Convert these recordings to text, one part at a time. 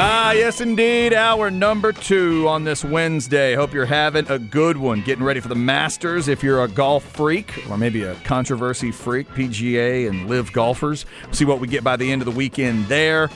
Ah, yes, indeed. Hour number two on this Wednesday. Hope you're having a good one. Getting ready for the Masters if you're a golf freak or maybe a controversy freak, PGA and live golfers. See what we get by the end of the weekend there.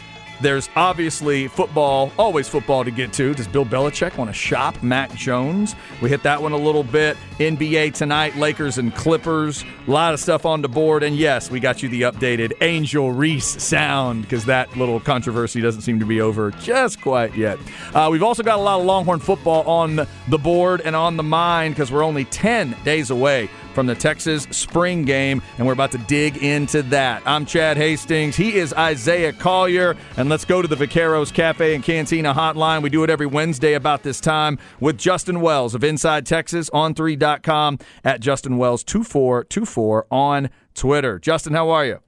There's obviously football, always football to get to. Does Bill Belichick want to shop Mac Jones? We hit that one a little bit. NBA tonight, Lakers and Clippers. A lot of stuff on the board. And yes, we got you the updated Angel Reese sound because that little controversy doesn't seem to be over just quite yet. Uh, we've also got a lot of Longhorn football on the board and on the mind because we're only 10 days away from the Texas spring game, and we're about to dig into that. I'm Chad Hastings. He is Isaiah Collier, and let's go to the Vaqueros Cafe and Cantina hotline. We do it every Wednesday about this time with Justin Wells of Inside Texas on 3.com at Justin Wells 2424 on Twitter. Justin, how are you?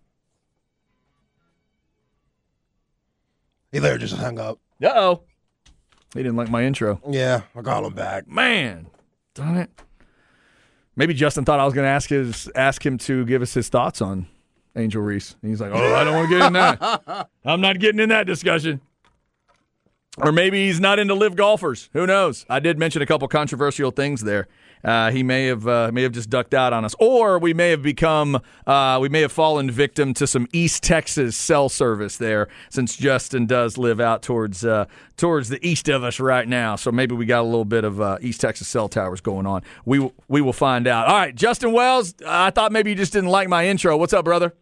He there just hung up. Uh oh. He didn't like my intro. Yeah, I call him back. Man, darn it. Maybe Justin thought I was going to ask his ask him to give us his thoughts on Angel Reese. And he's like, "Oh, I don't want to get in that. I'm not getting in that discussion." Or maybe he's not into live golfers. Who knows? I did mention a couple controversial things there. Uh, he may have uh, may have just ducked out on us, or we may have become uh, we may have fallen victim to some East Texas cell service there, since Justin does live out towards uh, towards the east of us right now. So maybe we got a little bit of uh, East Texas cell towers going on. We we will find out. All right, Justin Wells. I thought maybe you just didn't like my intro. What's up, brother?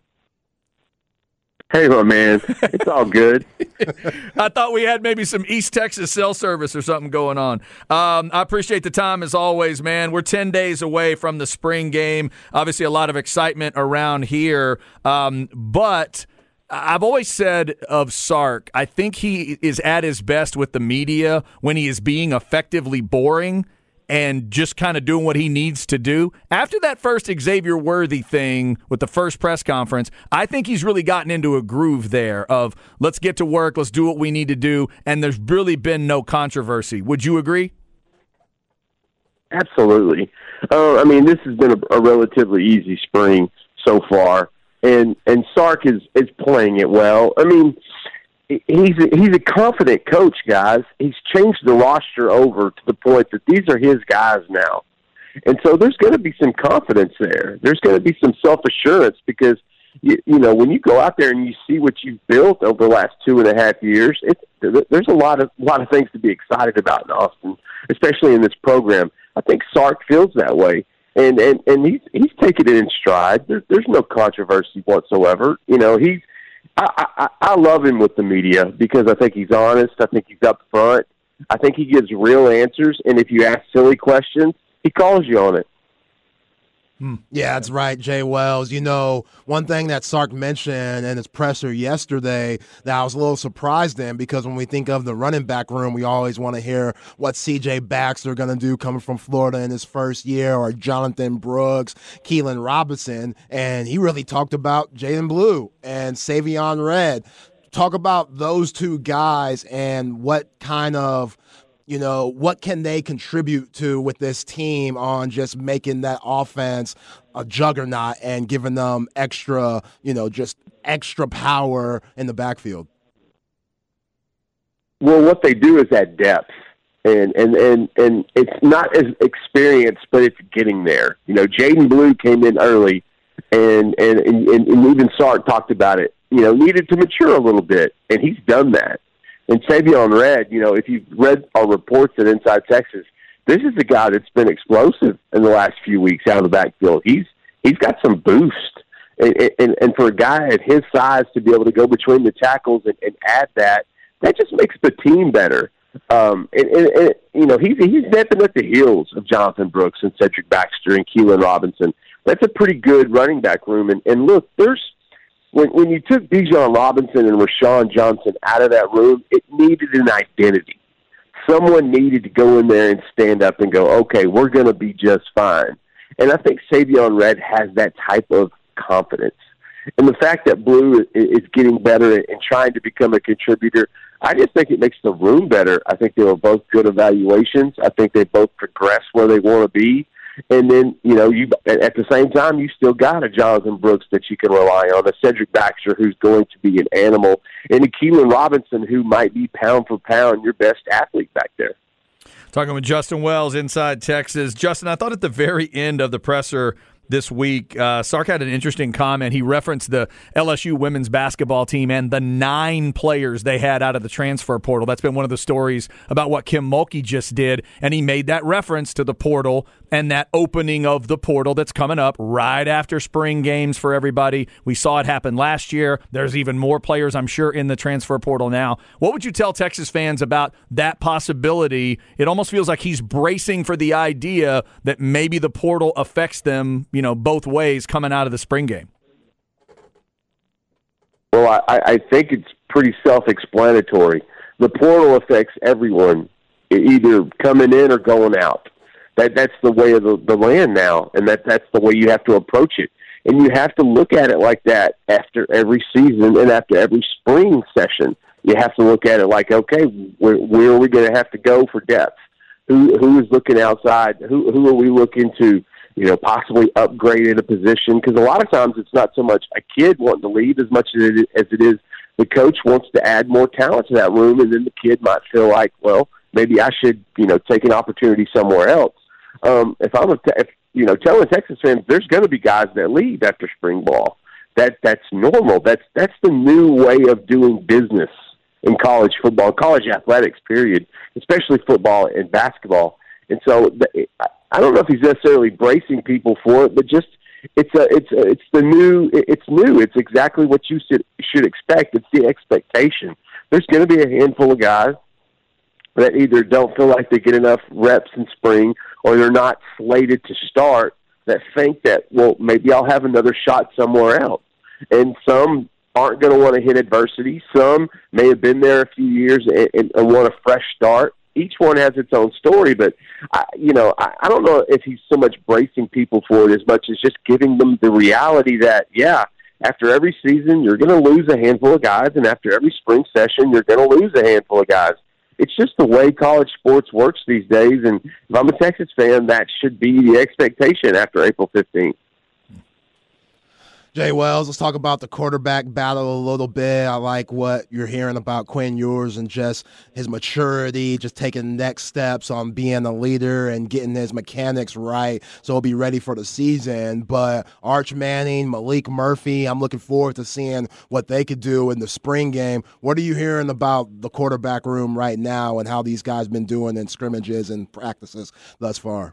Hey, my man, it's all good. I thought we had maybe some East Texas cell service or something going on. Um, I appreciate the time as always, man. We're 10 days away from the spring game. Obviously, a lot of excitement around here. Um, but. I've always said of Sark, I think he is at his best with the media when he is being effectively boring and just kind of doing what he needs to do. After that first Xavier Worthy thing with the first press conference, I think he's really gotten into a groove there of let's get to work, let's do what we need to do, and there's really been no controversy. Would you agree? Absolutely. Uh, I mean, this has been a, a relatively easy spring so far, and and Sark is is playing it well. I mean, he's a, he's a confident coach, guys. He's changed the roster over to the point that these are his guys now, and so there's going to be some confidence there. There's going to be some self assurance because you, you know when you go out there and you see what you've built over the last two and a half years, it's there's a lot of lot of things to be excited about in Austin, especially in this program. I think Sark feels that way. And and and he's he's taking it in stride. There, there's no controversy whatsoever. You know, he's I, I, I love him with the media because I think he's honest. I think he's up front. I think he gives real answers. And if you ask silly questions, he calls you on it. Hmm. Yeah, that's right, Jay Wells. You know, one thing that Sark mentioned in his presser yesterday that I was a little surprised in because when we think of the running back room, we always want to hear what CJ Baxter going to do coming from Florida in his first year or Jonathan Brooks, Keilan Robinson. And he really talked about Jaydon Blue and Savion Red. Talk about those two guys and what kind of you know, what can they contribute to with this team on just making that offense a juggernaut and giving them extra, you know, just extra power in the backfield? Well, what they do is that depth. And, and and and it's not as experienced, but it's getting there. You know, Jaydon Blue came in early, and and, and and even Sark talked about it. You know, needed to mature a little bit, and he's done that and Savion Red, you know, if you've read our reports at Inside Texas, this is a guy that's been explosive in the last few weeks out of the backfield. He's he's got some boost, and, and and for a guy at his size to be able to go between the tackles and, and add that, that just makes the team better. Um, and, and, and you know he's he's nipping at the heels of Jonathan Brooks and Cedric Baxter and Keilan Robinson. That's a pretty good running back room. And, and look, there's when when you took Bijan Robinson and Roschon Johnson out of that room, it needed an identity. Someone needed to go in there and stand up and go, okay, we're going to be just fine. And I think Savion Red has that type of confidence. And the fact that Blue is getting better and trying to become a contributor, I just think it makes the room better. I think they were both good evaluations. I think they both progress where they want to be. And then, you know, you at the same time, you still got a Jonathan Brooks that you can rely on, a Cedric Baxter who's going to be an animal, and a Keilan Robinson who might be pound for pound your best athlete back there. Talking with Justin Wells inside Texas. Justin, I thought at the very end of the presser this week. Uh, Sark had an interesting comment. He referenced the LSU women's basketball team and the nine players they had out of the transfer portal. That's been one of the stories about what Kim Mulkey just did, and he made that reference to the portal and that opening of the portal that's coming up right after spring games for everybody. We saw it happen last year. There's even more players, I'm sure, in the transfer portal now. What would you tell Texas fans about that possibility? It almost feels like he's bracing for the idea that maybe the portal affects them, you know, both ways coming out of the spring game. Well, I, I think it's pretty self-explanatory. The portal affects everyone, either coming in or going out. That that's the way of the, the land now, and that that's the way you have to approach it. And you have to look at it like that after every season and after every spring session. You have to look at it like, okay, where, where are we going to have to go for depth? Who who is looking outside? Who who are we looking to? You know, possibly upgrade in a position because a lot of times it's not so much a kid wanting to leave as much as it, as it is the coach wants to add more talent to that room, and then the kid might feel like, well, maybe I should, you know, take an opportunity somewhere else um, if I'm a, if, you know, telling Texas fans there's going to be guys that leave after spring ball. That that's normal. That's that's the new way of doing business in college football, college athletics. Period. Especially football and basketball. And so I don't know if he's necessarily bracing people for it, but just it's a it's a, it's the new it's new. It's exactly what you should should expect. It's the expectation. There's going to be a handful of guys that either don't feel like they get enough reps in spring or they're not slated to start that think that, well, maybe I'll have another shot somewhere else. And some aren't going to want to hit adversity. Some may have been there a few years and, and, and want a fresh start. Each one has its own story, but I, you know, I, I don't know if he's so much bracing people for it as much as just giving them the reality that, yeah, after every season you're going to lose a handful of guys, and after every spring session you're going to lose a handful of guys it's just the way college sports works these days. And if I'm a Texas fan, that should be the expectation after April 15th. Jay Wells, let's talk about the quarterback battle a little bit. I like what you're hearing about Quinn Ewers and just his maturity, just taking next steps on being a leader and getting his mechanics right so he'll be ready for the season. But Arch Manning, Maalik Murphy, I'm looking forward to seeing what they could do in the spring game. What are you hearing about the quarterback room right now and how these guys been doing in scrimmages and practices thus far?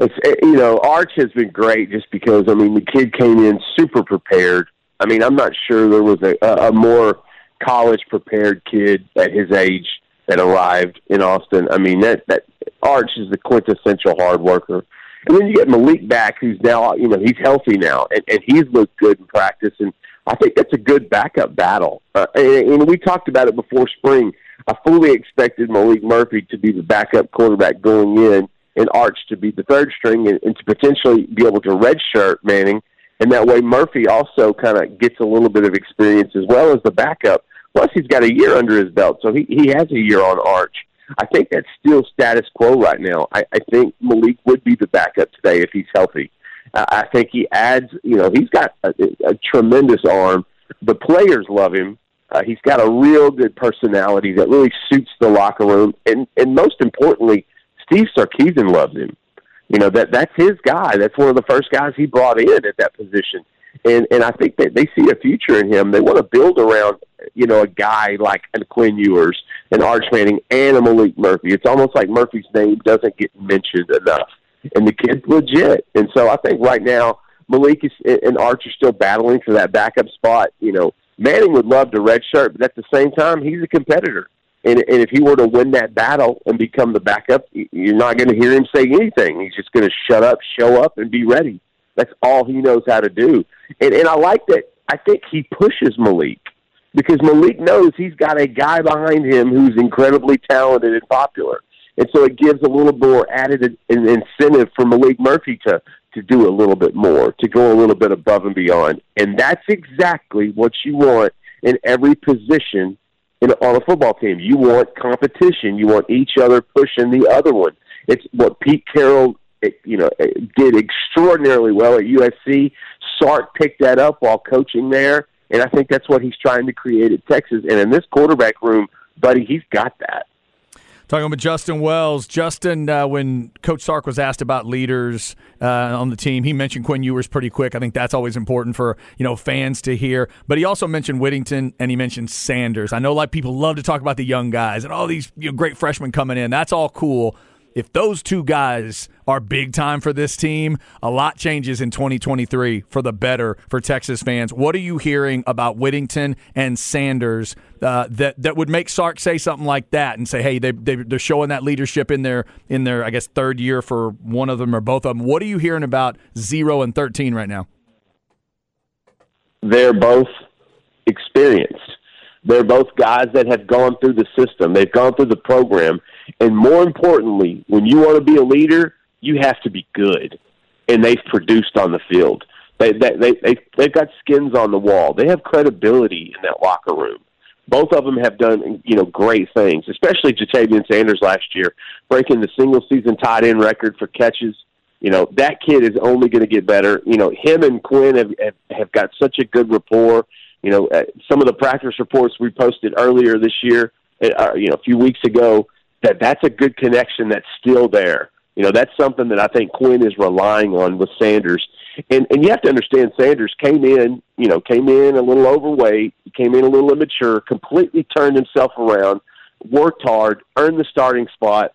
It's eh, you know Arch has been great just because I mean the kid came in super prepared. I mean I'm not sure there was a, a more college prepared kid at his age that arrived in Austin. I mean that that Arch is the quintessential hard worker. And then you get Maalik back, who's now you know he's healthy now, and, and he's looked good in practice, and I think that's a good backup battle. Uh, and, and we talked about it before spring. I fully expected Maalik Murphy to be the backup quarterback going in and Arch to be the third string and, and to potentially be able to redshirt Manning. And that way, Murphy also kind of gets a little bit of experience as well as the backup. Plus, he's got a year under his belt, so he, he has a year on Arch. I think that's still status quo right now. I, I think Maalik would be the backup today if he's healthy. Uh, I think he adds, you know, he's got a, a tremendous arm. The players love him. Uh, he's got a real good personality that really suits the locker room, and and most importantly, Steve Sarkisian loves him. You know that that's his guy. That's one of the first guys he brought in at that position, and and I think that they see a future in him. They want to build around you know a guy like Quinn Ewers, and Arch Manning, and a Maalik Murphy. It's almost like Murphy's name doesn't get mentioned enough, and the kid's legit. And so I think right now Maalik is, and Arch are still battling for that backup spot. You know Manning would love to redshirt, but at the same time he's a competitor. And, and if he were to win that battle and become the backup, you're not going to hear him say anything. He's just going to shut up, show up, and be ready. That's all he knows how to do. And, and I like that. I think he pushes Maalik because Maalik knows he's got a guy behind him who's incredibly talented and popular. And so it gives a little more added an incentive for Maalik Murphy to, to do a little bit more, to go a little bit above and beyond. And that's exactly what you want in every position in, on a football team. You want competition. You want each other pushing the other one. It's what Pete Carroll you know, did extraordinarily well at USC. Sark picked that up while coaching there, and I think that's what he's trying to create at Texas. And in this quarterback room, buddy, he's got that. Talking about Justin Wells. Justin, uh, when Coach Sark was asked about leaders uh, on the team, he mentioned Quinn Ewers pretty quick. I think that's always important for you know fans to hear. But he also mentioned Whittington and he mentioned Sanders. I know like people love to talk about the young guys and all these you know, great freshmen coming in. That's all cool if those two guys are big time for this team, a lot changes in 2023 for the better for Texas fans. What are you hearing about Whittington and Sanders uh, that that would make Sark say something like that and say, "Hey, they, they they're showing that leadership in their in their I guess third year for one of them or both of them." What are you hearing about zero and thirteen right now? They're both experienced. They're both guys that have gone through the system. They've gone through the program and more importantly, when you want to be a leader, you have to be good. And they've produced on the field. They, they, they, they, they've got skins on the wall. They have credibility in that locker room. Both of them have done, you know, great things, especially Ja'Tavion Sanders last year, breaking the single season tight end record for catches. You know, that kid is only going to get better. You know, him and Quinn have, have, have got such a good rapport. You know, uh, some of the practice reports we posted earlier this year, uh, you know, a few weeks ago, that that's a good connection that's still there. You know, that's something that I think Quinn is relying on with Sanders. And and you have to understand Sanders came in, you know, came in a little overweight, came in a little immature, completely turned himself around, worked hard, earned the starting spot.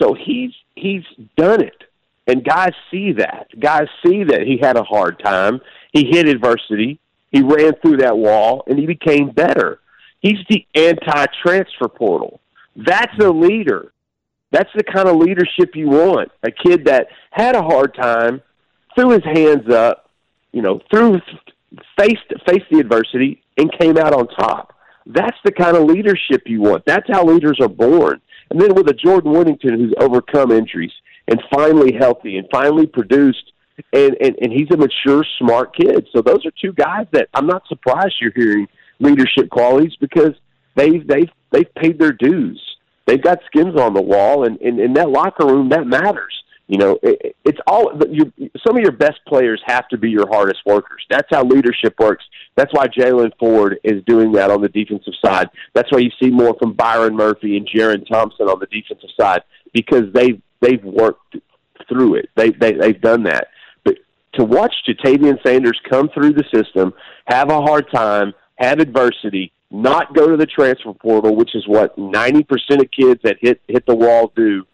So he's he's done it. And guys see that. Guys see that he had a hard time. He hit adversity. He ran through that wall and he became better. He's the anti transfer portal. That's a leader. That's the kind of leadership you want. A kid that had a hard time, threw his hands up, you know, threw faced faced the adversity and came out on top. That's the kind of leadership you want. That's how leaders are born. And then with a Jordan Whittington who's overcome injuries and finally healthy and finally produced and, and, and he's a mature, smart kid. So those are two guys that I'm not surprised you're hearing leadership qualities because they've they've they've paid their dues. They've got skins on the wall, and in, in that locker room, that matters. You know, it, it's all you, some of your best players have to be your hardest workers. That's how leadership works. That's why Jaylan Ford is doing that on the defensive side. That's why you see more from Byron Murphy and Jerrin Thompson on the defensive side because they've they've worked through it. They, they they've done that. To watch Ja'Tavion Sanders come through the system, have a hard time, have adversity, not go to the transfer portal, which is what 90% of kids that hit hit the wall do.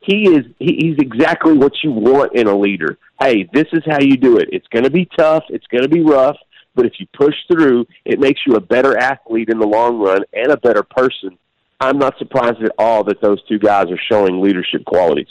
He is he, he's exactly what you want in a leader. Hey, this is how you do it. It's going to be tough, it's going to be rough, but if you push through, it makes you a better athlete in the long run and a better person. I'm not surprised at all that those two guys are showing leadership qualities.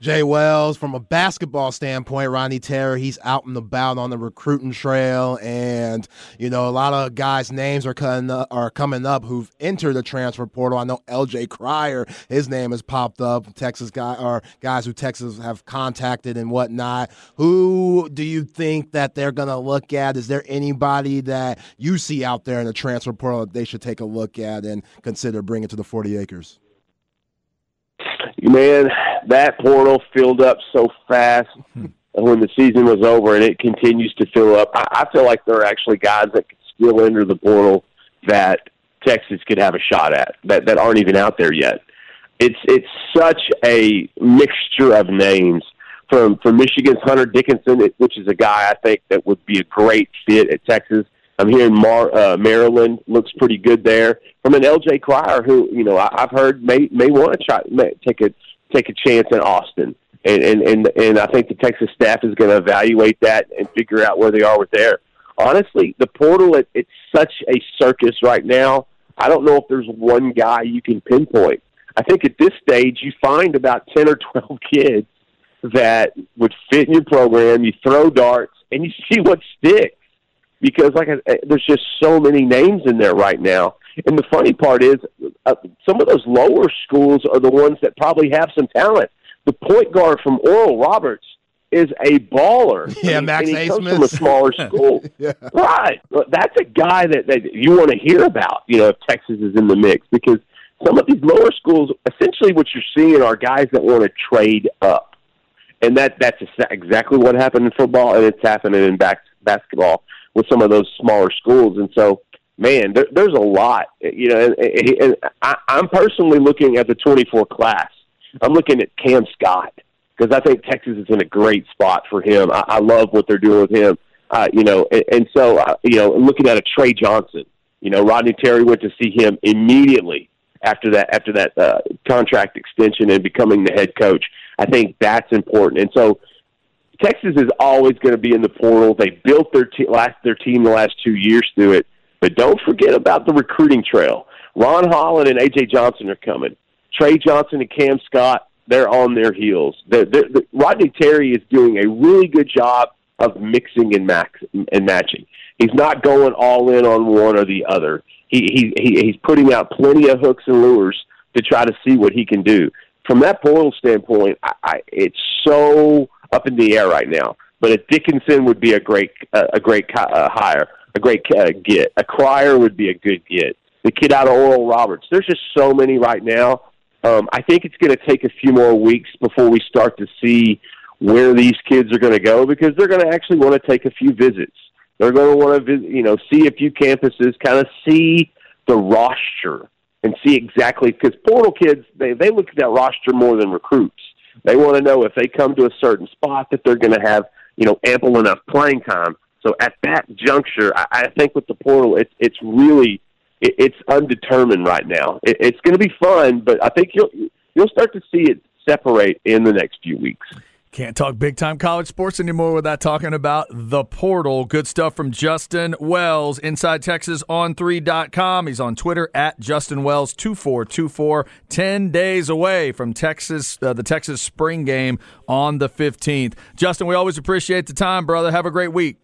Jay Wells, from a basketball standpoint, Rodney Terry, he's out and about on the recruiting trail, and you know a lot of guys' names are coming up, are coming up who've entered the transfer portal. I know L.J. Cryer, his name has popped up. Texas guy or guys who Texas have contacted and whatnot. Who do you think that they're going to look at? Is there anybody that you see out there in the transfer portal that they should take a look at and consider bringing to the Forty Acres? Man, that portal filled up so fast hmm. when the season was over, and it continues to fill up. I, I feel like there are actually guys that could still enter the portal that Texas could have a shot at that that aren't even out there yet. It's it's such a mixture of names from from Michigan's Hunter Dickinson, which is a guy I think that would be a great fit at Texas. I'm hearing Mar, uh, Maryland looks pretty good there. From an LJ Cryer who you know I, I've heard may may want to try may, take a take a chance in Austin, and and and, and I think the Texas staff is going to evaluate that and figure out where they are with there. Honestly, the portal it, it's such a circus right now. I don't know if there's one guy you can pinpoint. I think at this stage you find about ten or twelve kids that would fit in your program. You throw darts and you see what sticks because like I, there's just so many names in there right now. And the funny part is, uh, some of those lower schools are the ones that probably have some talent. The point guard from Oral Roberts is a baller. Yeah, I mean, Max and he comes from a smaller school. yeah. Right. That's a guy that, that you want to hear about, you know, if Texas is in the mix because some of these lower schools, essentially what you're seeing are guys that want to trade up. and that that's exactly what happened in football, and it's happening in back, basketball with some of those smaller schools. And so, man, there, there's a lot. You know, and, and I, I'm personally looking at the 24 class. I'm looking at Cam Scott because I think Texas is in a great spot for him. I, I love what they're doing with him. Uh, you know, and, and so uh, you know, looking at a Trey Johnson. You know, Rodney Terry went to see him immediately after that after that uh, contract extension and becoming the head coach. I think that's important. And so Texas is always going to be in the portal. They built their te- last their team the last two years through it, but don't forget about the recruiting trail. Ron Holland and AJ Johnson are coming. Trey Johnson and Cam Scott, they're on their heels. They're, they're, the, Rodney Terry is doing a really good job of mixing and max and matching. He's not going all in on one or the other. He, he, he's putting out plenty of hooks and lures to try to see what he can do. From that portal standpoint, I, I, it's so up in the air right now. But a Dickinson would be a great uh, a great uh, hire, a great uh, get. A Cryer would be a good get. The kid out of Oral Roberts. There's just so many right now. Um, I think it's going to take a few more weeks before we start to see where these kids are going to go because they're going to actually want to take a few visits. They're going to want to, visit, you know, see a few campuses, kind of see the roster and see exactly because portal kids they they look at that roster more than recruits. They want to know if they come to a certain spot that they're going to have you know ample enough playing time. So at that juncture, I, I think with the portal, it's it's really it, it's undetermined right now. It, it's going to be fun, but I think you'll you'll start to see it separate in the next few weeks. Can't talk big time college sports anymore without talking about the portal. Good stuff from Justin Wells, Inside Texas on 3.com. He's on Twitter at Justin Wells 2424. 10 days away from Texas, uh, the Texas spring game on the 15th. Justin, we always appreciate the time, brother. Have a great week.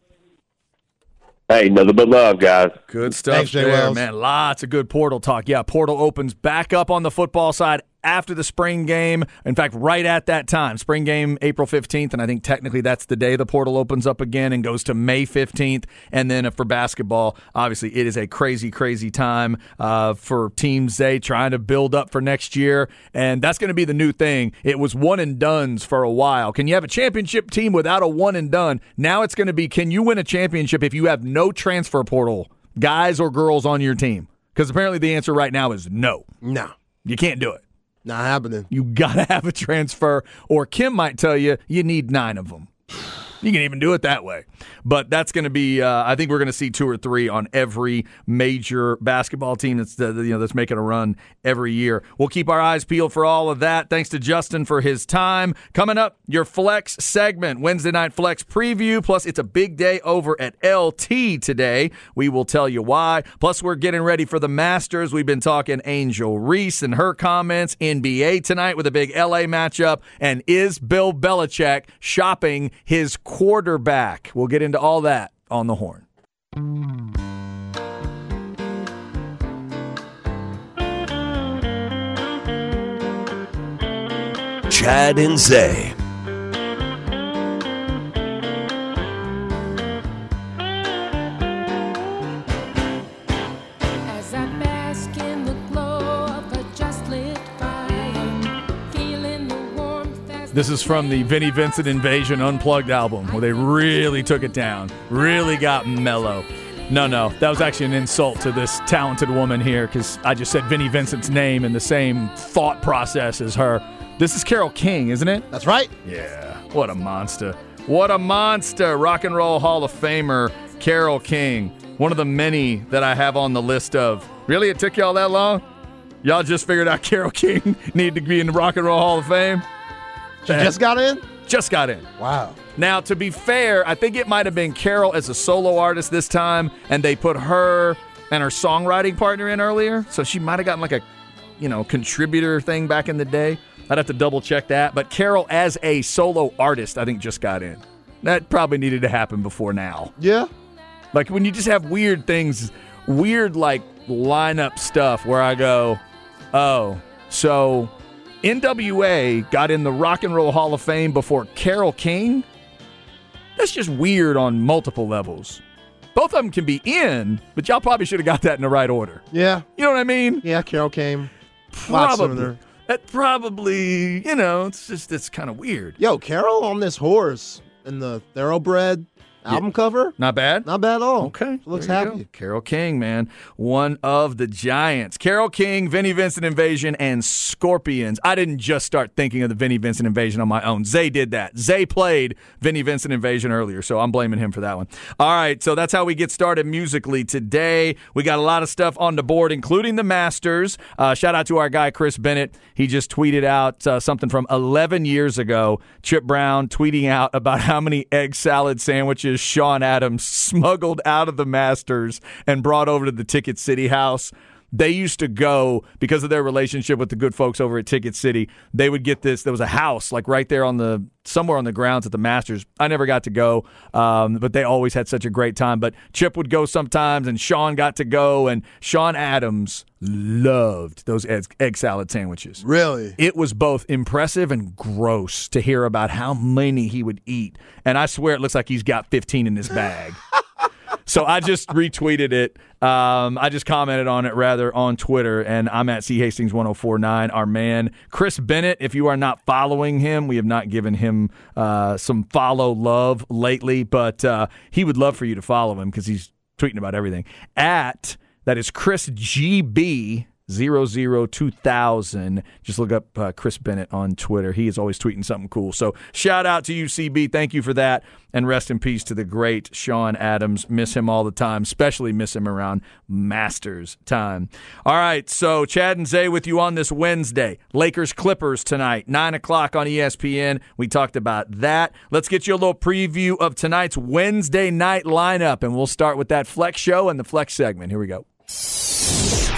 Hey, nothing but love, guys. Good stuff Thanks, there, Wells. man. Lots of good portal talk. Yeah, portal opens back up on the football side after the spring game. In fact, right at that time, spring game April 15th, and I think technically that's the day the portal opens up again and goes to May 15th. And then for basketball, obviously it is a crazy, crazy time uh, for teams. They trying to build up for next year, and that's going to be the new thing. It was one and duns for a while. Can you have a championship team without a one and done? Now it's going to be can you win a championship if you have no transfer portal guys or girls on your team? Because apparently the answer right now is no. No, You can't do it. Not happening. You got to have a transfer, or Kim might tell you you need nine of them. You can even do it that way. But that's going to be. Uh, I think we're going to see two or three on every major basketball team that's uh, you know that's making a run every year. We'll keep our eyes peeled for all of that. Thanks to Justin for his time. Coming up, your flex segment, Wednesday night flex preview. Plus, it's a big day over at LT today. We will tell you why. Plus, we're getting ready for the Masters. We've been talking Angel Reese and her comments. NBA tonight with a big LA matchup. And is Bill Belichick shopping his quarterback? We'll get into all that on the horn. Chad and Zay. This is from the Vinnie Vincent Invasion Unplugged album, where they really took it down, really got mellow. No, no, that was actually an insult to this talented woman here because I just said Vinnie Vincent's name in the same thought process as her. This is Carole King, isn't it? That's right. Yeah, what a monster. What a monster. Rock and Roll Hall of Famer, Carole King. One of the many that I have on the list of. Really? It took y'all that long? Y'all just figured out Carole King needed to be in the Rock and Roll Hall of Fame? She just got in. Just got in. Wow. Now, to be fair, I think it might have been Carole as a solo artist this time, and they put her and her songwriting partner in earlier. So she might have gotten like a, you know, contributor thing back in the day. I'd have to double check that. But Carole as a solo artist, I think just got in. That probably needed to happen before now. Yeah. Like when you just have weird things, weird like lineup stuff where I go, oh, so NWA got in the Rock and Roll Hall of Fame before Carole King? That's just weird on multiple levels. Both of them can be in, but y'all probably should have got that in the right order. Yeah. You know what I mean? Yeah. Carol came. Probably. that probably, you know, it's just it's kind of weird. Yo, Carole on this horse in the Thoroughbred album cover. Not bad. Not bad at all. Okay. She looks happy. go. Carole King, man. One of the giants. Carole King, Vinnie Vincent Invasion, and Scorpions. I didn't just start thinking of the Vinnie Vincent Invasion on my own. Zay did that. Zay played Vinnie Vincent Invasion earlier, so I'm blaming him for that one. All right, so that's how we get started musically today. We got a lot of stuff on the board, including the Masters. Uh, shout out to our guy, Chris Bennett. He just tweeted out uh, something from 11 years ago. Chip Brown tweeting out about how many egg salad sandwiches Sean Adams smuggled out of the Masters and brought over to the Ticket City house. They used to go because of their relationship with the good folks over at Ticket City. They would get this. There was a house like right there on the somewhere on the grounds at the Masters. I never got to go, um, but they always had such a great time. But Chip would go sometimes, and Sean got to go, and Sean Adams loved those egg, egg salad sandwiches. Really? It was both impressive and gross to hear about how many he would eat. And I swear it looks like he's got 15 in this bag. so I just retweeted it. Um, I just commented on it rather on Twitter, and I'm at C Hastings 1049. Our man, Chris Bennett, if you are not following him, we have not given him uh, some follow love lately, but uh, he would love for you to follow him because he's tweeting about everything. At that is Chris GB. 002000. Just look up uh, Chris Bennett on Twitter. He is always tweeting something cool. So shout out to you, CB. Thank you for that. And rest in peace to the great Sean Adams. Miss him all the time, especially miss him around Masters time. All right, so Chad and Zay with you on this Wednesday. Lakers Clippers tonight, 9 o'clock on ESPN. We talked about that. Let's get you a little preview of tonight's Wednesday night lineup, and we'll start with that Flex show and the Flex segment. Here we go.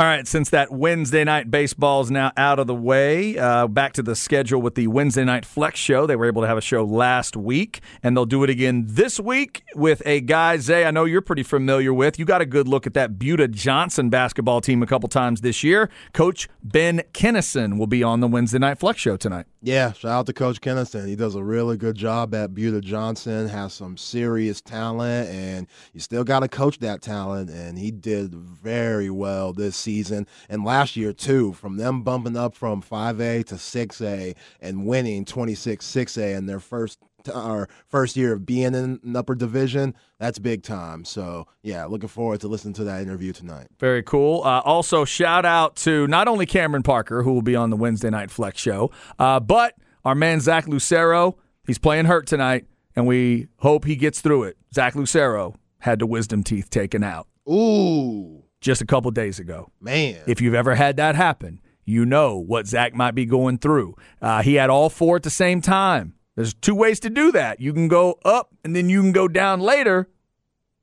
All right, since that Wednesday night baseball is now out of the way, uh, back to the schedule with the Wednesday night flex show. They were able to have a show last week, and they'll do it again this week with a guy, Zay, I know you're pretty familiar with. You got a good look at that Buda Johnson basketball team a couple times this year. Coach Ben Kennison will be on the Wednesday night flex show tonight. Yeah, shout out to Coach Kennison. He does a really good job at Buda Johnson, has some serious talent, and you still got to coach that talent. And he did very well this season and last year, too, from them bumping up from 5A to 6A and winning 26 6A in their first. Our first year of being in an upper division, that's big time. So, yeah, looking forward to listening to that interview tonight. Very cool. Uh, also, shout out to not only Cameron Parker, who will be on the Wednesday Night Flex show, uh, but our man Zach Lucero. He's playing hurt tonight, and we hope he gets through it. Zach Lucero had the wisdom teeth taken out Ooh, just a couple days ago. man. If you've ever had that happen, you know what Zach might be going through. Uh, he had all four at the same time. There's two ways to do that. You can go up and then you can go down later,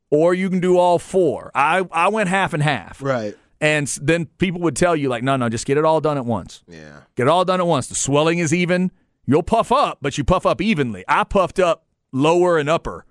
or you can do all four. I, I went half and half. right. And then people would tell you, like, no, no, just get it all done at once. Yeah. Get it all done at once. The swelling is even. You'll puff up, but you puff up evenly. I puffed up lower and upper.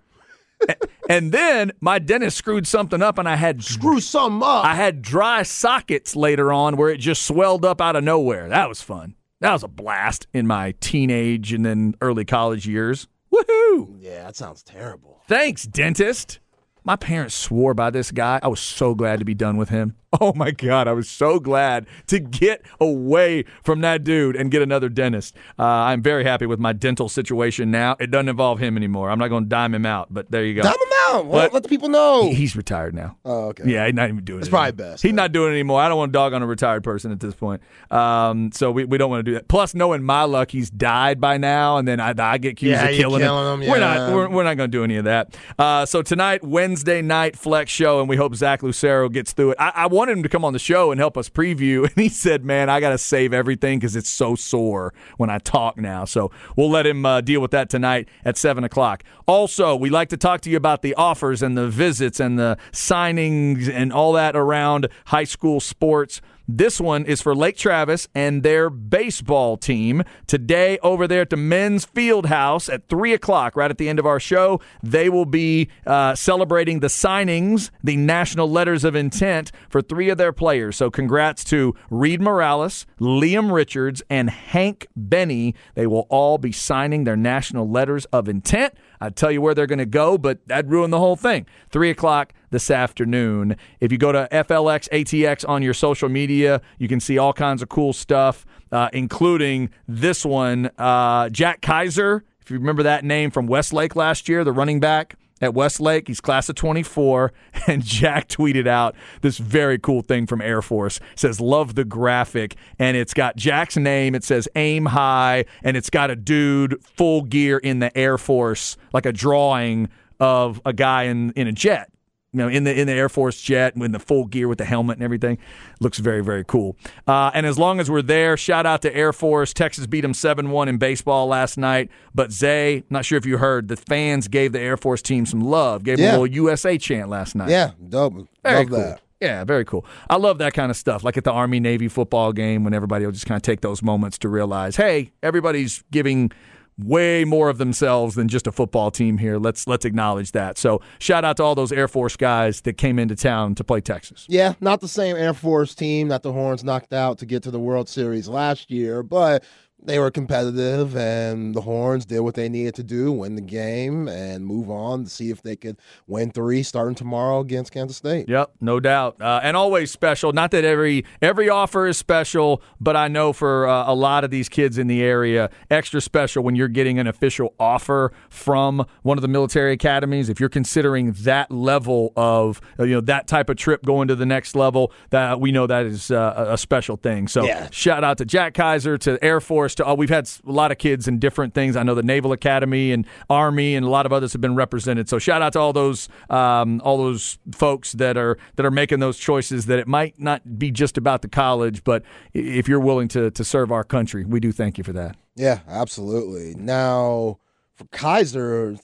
And then my dentist screwed something up, and I had Screw something up. I had dry sockets later on where it just swelled up out of nowhere. That was fun. That was a blast in my teenage and then early college years. Woohoo! yeah, that sounds terrible. Thanks, dentist. My parents swore by this guy. I was so glad to be done with him. Oh my God, I was so glad to get away from that dude and get another dentist. Uh, I'm very happy with my dental situation now. It doesn't involve him anymore. I'm not going to dime him out, but there you go. Dime him out. Let, let the people know. He's retired now. oh, okay. Yeah, he's not even doing it. It's probably anymore. best, He's yeah. not doing it anymore. I don't want to dog on a retired person at this point. Um, so we, we don't want to do that. Plus, knowing my luck, he's died by now, and then I, I get accused Yeah, of killing, killing him, We're yeah. not we're, we're not going to do any of that. Uh, so tonight, Wednesday night flex show, and we hope Zach Lucero gets through it. I, I wanted him to come on the show and help us preview, and he said, "Man, I got to save everything because it's so sore when I talk now." So we'll let him uh, deal with that tonight at seven o'clock. Also, we like to talk to you about the offers and the visits and the signings and all that around high school sports. This one is for Lake Travis and their baseball team. Today, over there at the men's field house at 3 o'clock, right at the end of our show, they will be uh, celebrating the signings, the national letters of intent for three of their players. So, congrats to Reed Morales, Liam Richards, and Hank Benny. They will all be signing their national letters of intent. I'd tell you where they're going to go, but that'd ruin the whole thing. 3 o'clock this afternoon. If you go to FLX ATX on your social media, you can see all kinds of cool stuff, uh, including this one. Uh, Jack Kaiser, if you remember that name from Westlake last year, the running back at Westlake. He's class of 24. And Jack tweeted out this very cool thing from Air Force. It says, Love the graphic. And it's got Jack's name. It says, Aim high. And it's got a dude full gear in the Air Force, like a drawing of a guy in, in a jet. You know, in the in the Air Force jet with the full gear with the helmet and everything, looks very very cool. Uh, and as long as we're there, shout out to Air Force. Texas beat them seven one in baseball last night. But Zay, not sure if you heard, the fans gave the Air Force team some love. Gave Yeah. them a little USA chant last night. Yeah, dope. Very Love cool. that. Yeah, very cool. I love that kind of stuff. Like at the Army Navy football game when everybody will just kind of take those moments to realize, hey, everybody's giving way more of themselves than just a football team here. Let's let's acknowledge that. So shout out to all those Air Force guys that came into town to play Texas. Yeah, not the same Air Force team that the Horns knocked out to get to the World Series last year, but they were competitive and the Horns did what they needed to do, win the game and move on to see if they could win three starting tomorrow against Kansas State. Yep, no doubt, uh, and always special. Not that every every offer is special, but I know for uh, a lot of these kids in the area, extra special when you're getting an official offer from one of the military academies. If you're considering that level of uh, you know that type of trip going to the next level, that we know that is uh, a a special thing. So Yeah. shout out to Jack Kaiser, to Air Force, to uh, we've had a lot of kids in different things. I know the Naval Academy and Army and a lot of others have been represented. So shout out to all those um, all those folks that are that are making those choices. That it might not be just about the college, but if you're willing to to serve our country, we do thank you for that. Yeah, absolutely. Now, for Kaiser,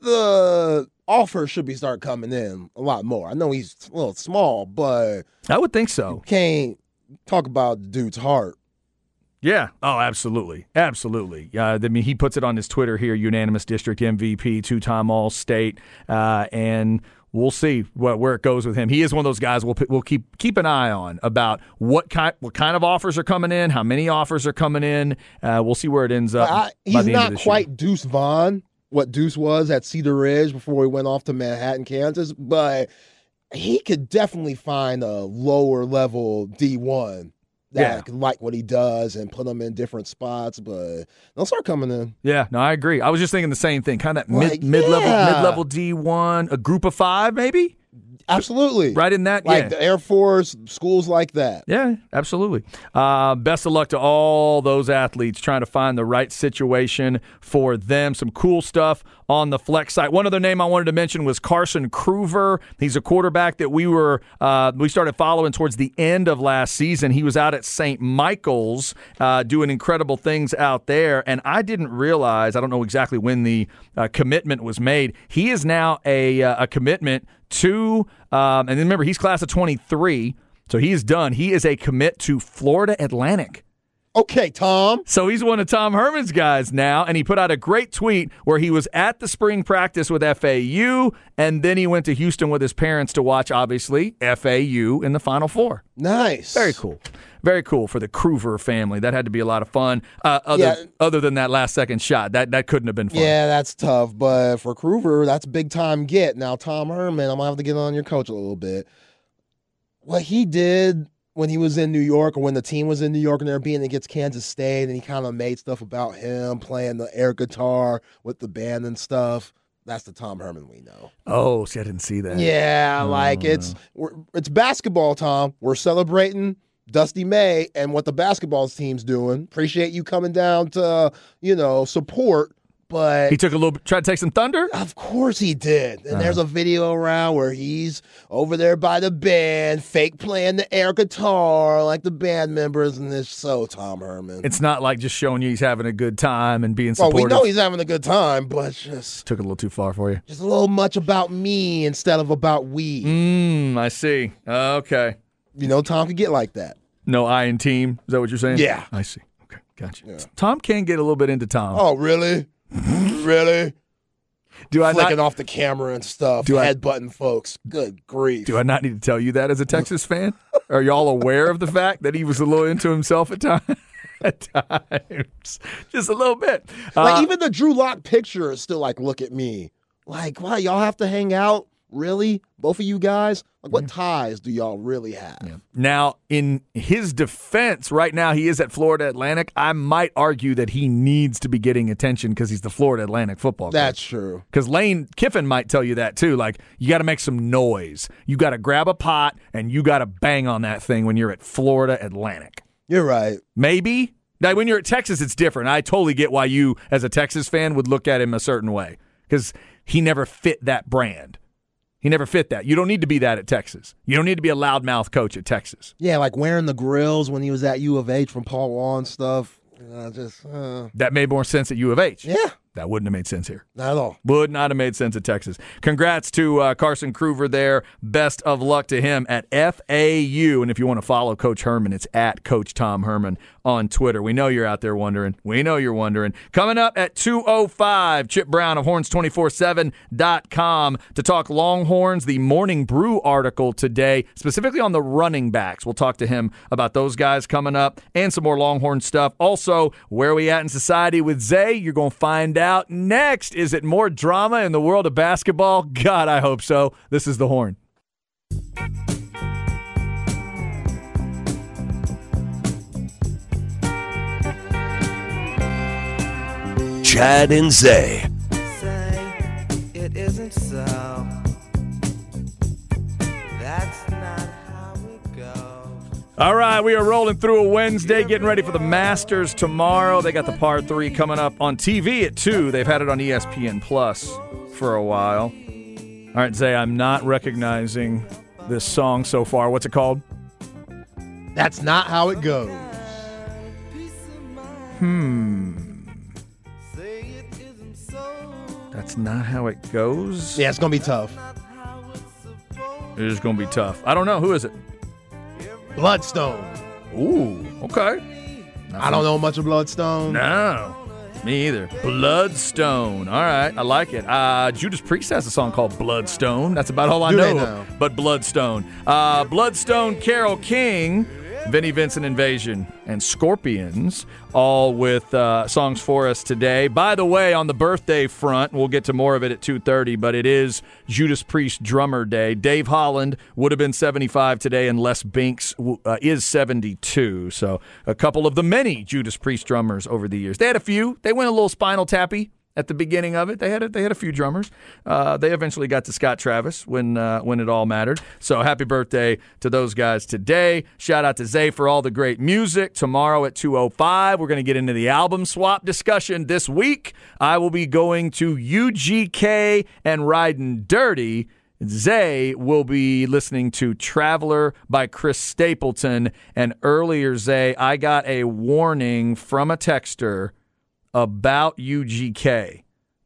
the offer should be start coming in a lot more. I know he's a little small, but I would think so. can't talk about the dude's heart. Yeah. Oh, absolutely. Absolutely. Uh, I mean, he puts it on his Twitter here unanimous district MVP, two time All State. Uh, and we'll see what, where it goes with him. He is one of those guys we'll, we'll keep keep an eye on about what kind, what kind of offers are coming in, how many offers are coming in. Uh, we'll see where it ends up. I, he's the end of not this year. quite Deuce Vaughn, what Deuce was at Cedar Ridge before he went off to Manhattan, Kansas, but he could definitely find a lower level D1 that Yeah. like what he does and put him in different spots, but they'll start coming in. Yeah, no, I agree. I was just thinking the same thing. Kind of that Like, mid mid level mid level D one, a group of five, maybe Absolutely. right in that. Like yeah. the Air Force, schools like that. Yeah, absolutely. Uh, best of luck to all those athletes trying to find the right situation for them. Some cool stuff on the flex site. One other name I wanted to mention was Carson Kruver. He's a quarterback that we were uh, we started following towards the end of last season. He was out at St. Michael's uh, doing incredible things out there, and I didn't realize. I don't know exactly when the uh, commitment was made. He is now a uh, a commitment to, um, and then remember he's class of twenty three. So he is done. He is a commit to Florida Atlantic. Okay, Tom. So he's one of Tom Herman's guys now, and he put out a great tweet where he was at the spring practice with FAU, and then he went to Houston with his parents to watch, obviously, FAU in the Final Four. Nice. Very cool. Very cool for the Kruver family. That had to be a lot of fun. Uh, other, Yeah. other than that last second shot, that, that couldn't have been fun. Yeah, that's tough. But for Kruger, that's a big time get. Now, Tom Herman, I'm going to have to get on your coach a little bit. What he did when he was in New York or when the team was in New York and they're being against Kansas State and he kind of made stuff about him playing the air guitar with the band and stuff. That's the Tom Herman we know. Oh, see, I didn't see that. Yeah, like it's we're, it's basketball, Tom. We're celebrating Dusty May and what the basketball team's doing. Appreciate you coming down to you know support, but He took a little, tried to take some thunder. of course he did. And Uh-huh. there's a video around where he's over there by the band, fake playing the air guitar like the band members, and it's so Tom Herman. It's not like just showing you he's having a good time and being well, we know he's having a good time, but just Took it a little too far for you. just a little much about me instead of about we. Mm, I see. Okay. You know, Tom could get like that. No I in team. Is that what you're saying? Yeah. I see. Okay, gotcha. Tom can get a little bit into Tom. Oh, really? really? do I Flicking not? off the camera and stuff, Do I- headbutting folks. Good grief. Do I not need to tell you that as a Texas fan? Are y'all aware of the fact that he was a little into himself at times? at times, just a little bit. like Uh, even the Drew Lock picture is still like, look at me. Like, why y'all have to hang out? Really, both of you guys? Like, what ties do y'all really have? Now, in his defense, right now he is at Florida Atlantic. I might argue that he needs to be getting attention because he's the Florida Atlantic football. That's true. because Lane Kiffin might tell you that too. Like you got to make some noise. You got to grab a pot and you got to bang on that thing when you're at Florida Atlantic. You're right. Maybe. Now, when you're at Texas, it's different. I totally get why you, as a Texas fan, would look at him a certain way because he never fit that brand. He never fit that. You don't need to be that at Texas. You don't need to be a loudmouth coach at Texas. Yeah, like wearing the grills when he was at U of H from Paul Wall and stuff. Uh, just, uh, That made more sense at U of H. yeah, That wouldn't have made sense here. not at all. Would not have made sense at Texas. Congrats to uh, Carson Kruver there. Best of luck to him at FAU. And if you want to follow Coach Herman, it's at Coach Tom Herman on Twitter. We know you're out there wondering. We know you're wondering. Coming up at 2.05, Chip Brown of Horns247.com to talk Longhorns, the Morning Brew article today, specifically on the running backs. We'll talk to him about those guys coming up and some more Longhorn stuff. Also, where we at in society with Zay, you're going to find out next. Is it more drama in the world of basketball? God, I hope so. This is the Horn. Chad and Zay. say it isn't so. That's not how it goes. All right, we are rolling through a Wednesday, getting ready for the Masters tomorrow. They got the par three coming up on TV at two. They've had it on ESPN Plus for a while. All right, Zay, I'm not recognizing this song so far. What's it called? That's not how it goes. Say That's not how it goes. Yeah, it's gonna be tough. It is to be tough. I don't know. Who is it? Bloodstone. Ooh, okay. I don't know much of Bloodstone. No, me either. Bloodstone. All right, I like it. Uh, Judas Priest has a song called Bloodstone. That's about all I Do know. But Bloodstone. Uh, Bloodstone, Carole King, Vinnie Vincent Invasion, and Scorpions, all with uh, songs for us today. By the way, on the birthday front, we'll get to more of it at 2.30, but it is Judas Priest Drummer Day. Dave Holland would have been 75 today, and Les Binks uh, is 72. So a couple of the many Judas Priest drummers over the years. They had a few. They went a little spinal tappy at the beginning of it. They had a, they had a few drummers. Uh, they eventually got to Scott Travis when uh, when it all mattered. So happy birthday to those guys today. Shout out to Zay for all the great music. Tomorrow at 2:05, we're going to get into the album swap discussion this week. I will be going to UGK and riding dirty. Zay will be listening to Traveler by Chris Stapleton. And earlier, Zay, I got a warning from a texter about UGK.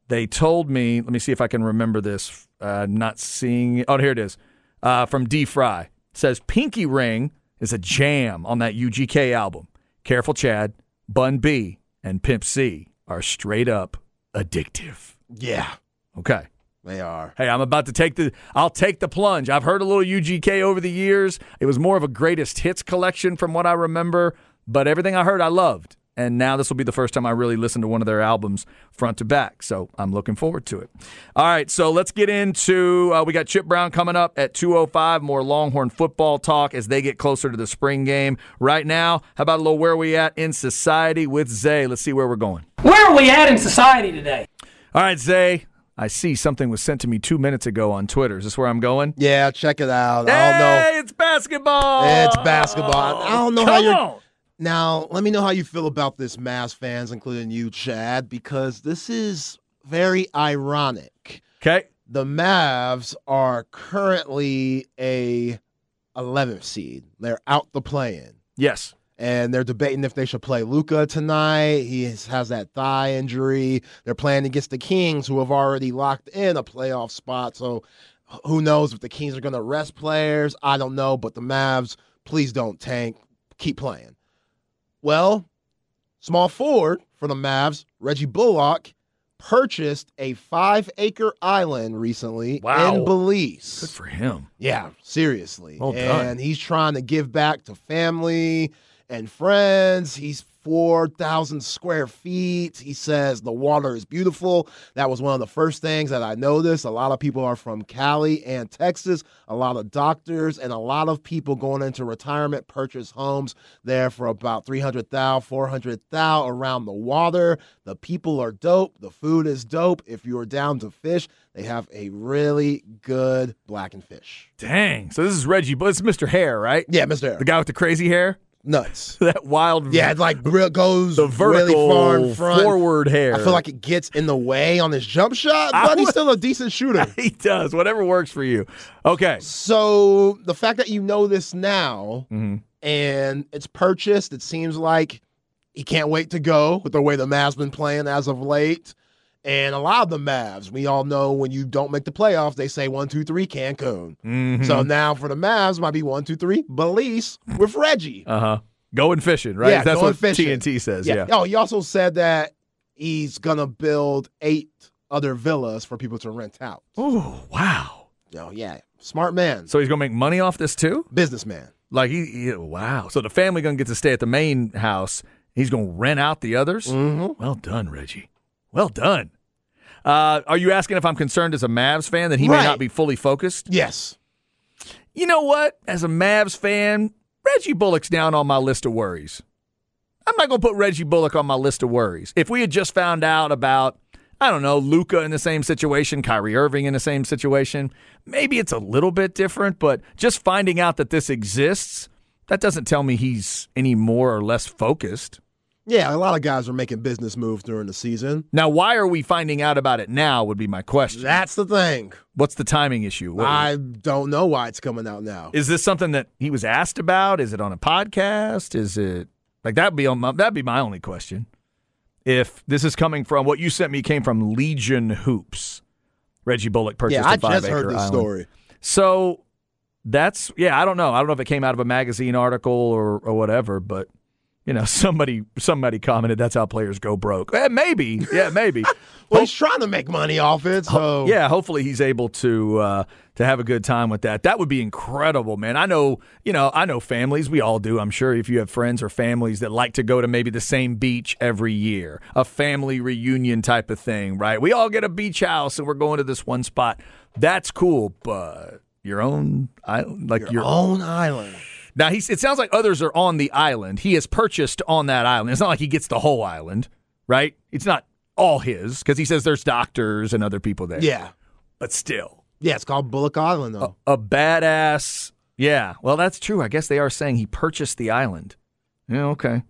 They told me, let me see if I can remember this. Uh, not seeing, oh, here it is. Uh, from D Fry. It says Pinky Ring is a jam on that UGK album. Careful Chad, Bun B, and Pimp C are straight up addictive. Yeah, Okay. they are. Hey, I'm about to take the I'll take the plunge. I've heard a little UGK over the years. It was more of a greatest hits collection from what I remember, but everything I heard I loved. And now this will be the first time I really listened to one of their albums front to back. So I'm looking forward to it. All right, so let's get into uh, we got Chip Brown coming up at 205 more Longhorn football talk as they get closer to the spring game. Right now, how about a little where we at in society with Zay? Let's see where we're going. Where are we at in society today? All right, Zay. I see something was sent to me two minutes ago on Twitter. Is this where I'm going? Yeah, check it out. I don't know. Hey, it's basketball. It's basketball. I don't know how you're. on. Now, let me know how you feel about this, Mavs fans, including you, Chad, because this is very ironic. Okay. The Mavs are currently a 11th seed. They're out the play-in. Yes. and they're debating if they should play Luka tonight. He has, has that thigh injury. They're playing against the Kings, who have already locked in a playoff spot. So who knows if the Kings are going to rest players? I don't know. But the Mavs, please don't tank. keep playing. Well, small forward for the Mavs, Reggie Bullock, purchased a five acre island recently Wow. in Belize. Good for him. Yeah, seriously. Well done. and he's trying to give back to family and friends. He's 4,000 square feet. He says the water is beautiful. That was one of the first things that I noticed. A lot of people are from Cali and Texas, a lot of doctors, and a lot of people going into retirement purchase homes there for about 300,000, 400,000 around the water. The people are dope. The food is dope. If you're down to fish, they have a really good blackened fish. Dang. So this is Reggie, but it's Mr. Hair, right? Yeah, Mr. The guy with the crazy hair? Nuts. That wild Yeah, it like real goes the vertical really far in front. forward hair. I feel like it gets in the way on his jump shot, but he's still a decent shooter. he does. Whatever works for you. Okay. so the fact that you know this now Mhm. and it's purchased, it seems like he can't wait to go with the way the Mavs been playing as of late. And a lot of the Mavs, we all know when you don't make the playoffs, they say one, two, three, Cancun. Mhm. So now for the Mavs, might be one, two, three, Belize with Reggie. Uh huh. Going fishing, right? Yeah, That's going what fishing. TNT says. Yeah. Oh, he also said that he's gonna build eight other villas for people to rent out. Oh wow. Oh yeah, smart man, So he's gonna make money off this too? businessman. Like he, he- wow. So the family gonna get to stay at the main house. He's gonna rent out the others. Mm-hmm. Well done, Reggie. Well done. Uh, are you asking if I'm concerned as a Mavs fan that he may not be fully focused? Yes. You know what? As a Mavs fan, Reggie Bullock's down on my list of worries. I'm not going to put Reggie Bullock on my list of worries. If we had just found out about, I don't know, Luka in the same situation, Kyrie Irving in the same situation, maybe it's a little bit different, but just finding out that this exists, that doesn't tell me he's any more or less focused. Yeah, a lot of guys are making business moves during the season. Now, why are we finding out about it now would be my question. That's the thing. What's the timing issue? What- I don't know why it's coming out now. Is this something that he was asked about? Is it on a podcast? Is it like that'd be on my, that'd be my only question. If this is coming from what you sent me came from Legion Hoops, Reggie Bullock purchased yeah, I a five just heard this island. story. So that's yeah, I don't know. I don't know if it came out of a magazine article or or whatever, but you know, somebody somebody commented that's how players go broke. Eh, maybe, yeah, maybe. Well, he's trying to make money off it, so Yeah, hopefully he's able to uh, to have a good time with that. That would be incredible, man. I know, you know, I know families. We all do. I'm sure if you have friends or families that like to go to maybe the same beach every year, a family reunion type of thing, right? We all get a beach house and we're going to this one spot. That's cool, but your own, I like your, your own island. Now he's. It sounds like others are on the island. He has purchased on that island. It's not like he gets the whole island, right? It's not all his because he says there's doctors and other people there. Yeah, but still, yeah. It's called Bullock Island, though. a badass. Yeah, well, that's true. I guess they are saying he purchased the island. Yeah, okay.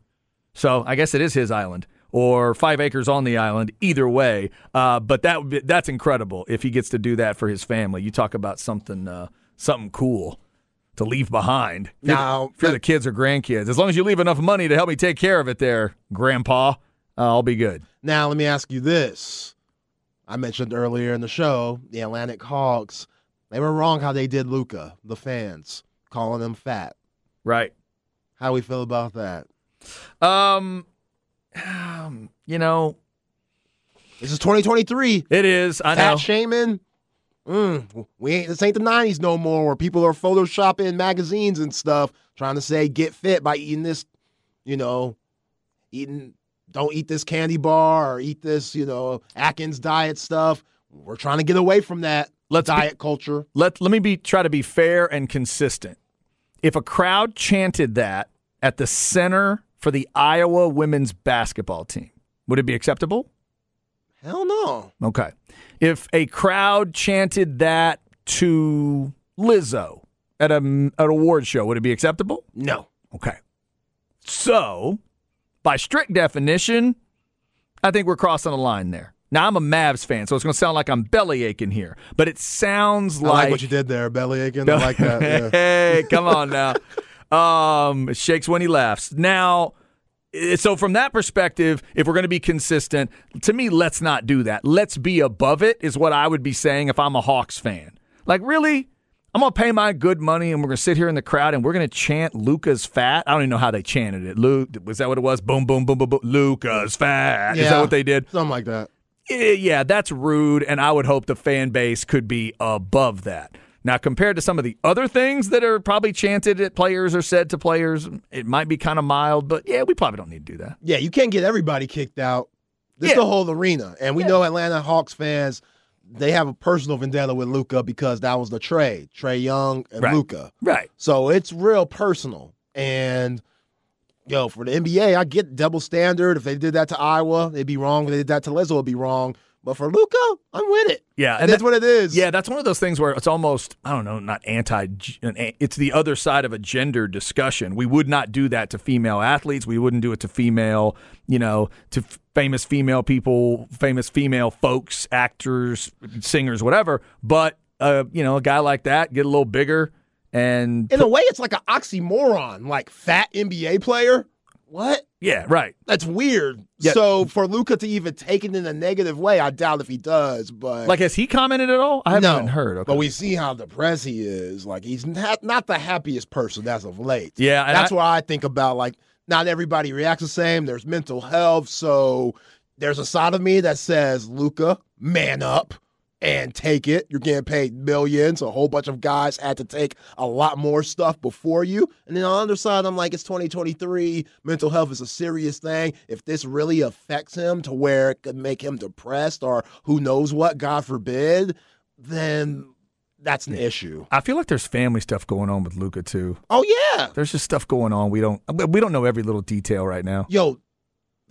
So I guess it is his island or five acres on the island. Either way, uh, but that would be, that's incredible if he gets to do that for his family. You talk about something uh, something cool to leave behind. If Now- if you're the kids or grandkids, as long as you leave enough money to help me take care of it, there, Grandpa, uh, I'll be good. Now, let me ask you this. I mentioned earlier in the show the Atlantic Hawks. They were wrong how they did Luka, the fans, calling him fat. Right. How we feel about that? Um, um, you know, This is 2023. it is. I know. Fat shaming. Mm, we ain't. This ain't the 90s no more, where people are photoshopping magazines and stuff, trying to say get fit by eating this, you know, eating. Don't eat this candy bar or eat this, you know, Atkins diet stuff. We're trying to get away from that Let's be- diet culture. let let me be try to be fair and consistent. If a crowd chanted that at the center for the Iowa women's basketball team, would it be acceptable? Hell no. Okay. If a crowd chanted that to Lizzo at a an award show, would it be acceptable? No. Okay. So, by strict definition, I think we're crossing a line there. Now, I'm a Mavs fan, so it's going to sound like I'm belly aching here, but it sounds I like what you did there, belly aching. I like that. Yeah. hey, come on now. Um, it shakes when he laughs. Now, so from that perspective, if we're going to be consistent, to me, let's not do that. Let's be above it, is what I would be saying if I'm a Hawks fan. Like, really? I'm gonna pay my good money, and we're gonna sit here in the crowd, and we're gonna chant Luka's fat. I don't even know how they chanted it. Luke, was that what it was? Boom, boom, boom, boom, boom. Luka's fat. Is that what they did? Something like that. Eh, yeah, that's rude, and I would hope the fan base could be above that. Now, compared to some of the other things that are probably chanted at players or said to players, it might be kind of mild, but yeah, we probably don't need to do that. Yeah, you can't get everybody kicked out. This Yeah. is the whole arena. And we know Atlanta Hawks fans, they have a personal vendetta with Luka because that was the trade. Trae Young and Right. Luka. Right. So it's real personal. And yo, for the NBA, I get double standard. If they did that to Iowa, they'd be wrong. If they did that to Lizzo, it'd be wrong. But for Luka, I'm with it. Yeah, And and that's that- what it is. Yeah, that's one of those things where it's almost I don't know, not anti. It's the other side of a gender discussion. We would not do that to female athletes. We wouldn't do it to female, you know, to famous female people, famous female folks, actors, singers, whatever. But uh, you know, a guy like that get a little bigger and In a way, it's like an oxymoron. Like fat NBA player. What? yeah, right. That's weird. Yeah. So for Luka to even take it in a negative way, I doubt if he does. But Like, has he commented at all? I haven't no, even heard. Okay. But we see how depressed he is. Like he's not not the happiest person as of late. Yeah, that's I- why I think about like not everybody reacts the same. There's mental health, so there's a side of me that says, Luka, man up and take it. You're getting paid millions. A whole bunch of guys had to take a lot more stuff before you. And then on the other side, I'm like, it's 2023. Mental health is a serious thing. If this really affects him to where it could make him depressed or who knows what, God forbid, then that's an issue. I feel like there's family stuff going on with Luka too. Oh yeah. There's just stuff going on. We don't we don't know every little detail right now. Yo,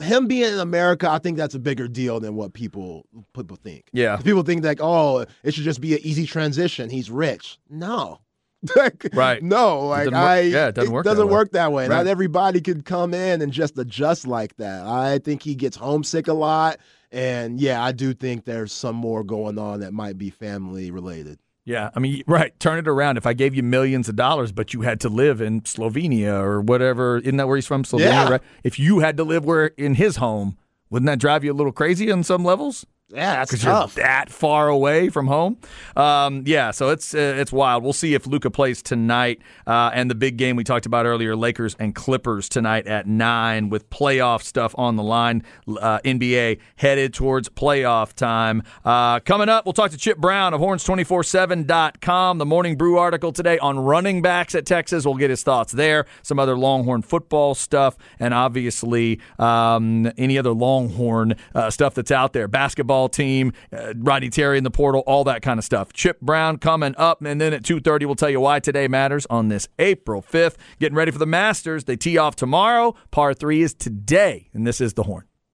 him being in America, I think that's a bigger deal than what people people think. Yeah. People think like, oh, it should just be an easy transition. He's rich. No. Right. No, like work- I yeah, it doesn't work that doesn't way. work that way. Right. Not everybody could come in and just adjust like that. I think he gets homesick a lot. And yeah, I do think there's some more going on that might be family related. Yeah, I mean, right. Turn it around. If I gave you millions of dollars, but you had to live in Slovenia or whatever, isn't that where he's from? Slovenia, Yeah. right? If you had to live where in his home, wouldn't that drive you a little crazy on some levels? Yeah, that's Because you're that far away from home. Um, yeah, so it's uh, it's wild. We'll see if Luka plays tonight. Uh, and the big game we talked about earlier, Lakers and Clippers tonight at nine, with playoff stuff on the line. Uh, NBA headed towards playoff time. Uh, coming up, we'll talk to Chip Brown of Horns247.com. The Morning Brew article today on running backs at Texas. We'll get his thoughts there. Some other Longhorn football stuff, and obviously um, any other Longhorn uh, stuff that's out there. Basketball team, uh, Rodney Terry in the portal, all that kind of stuff. Chip Brown coming up, and then at 2.30 we'll tell you why today matters on this April 5th. Getting ready for the Masters. They tee off tomorrow. Par 3 is today, and this is The Horn.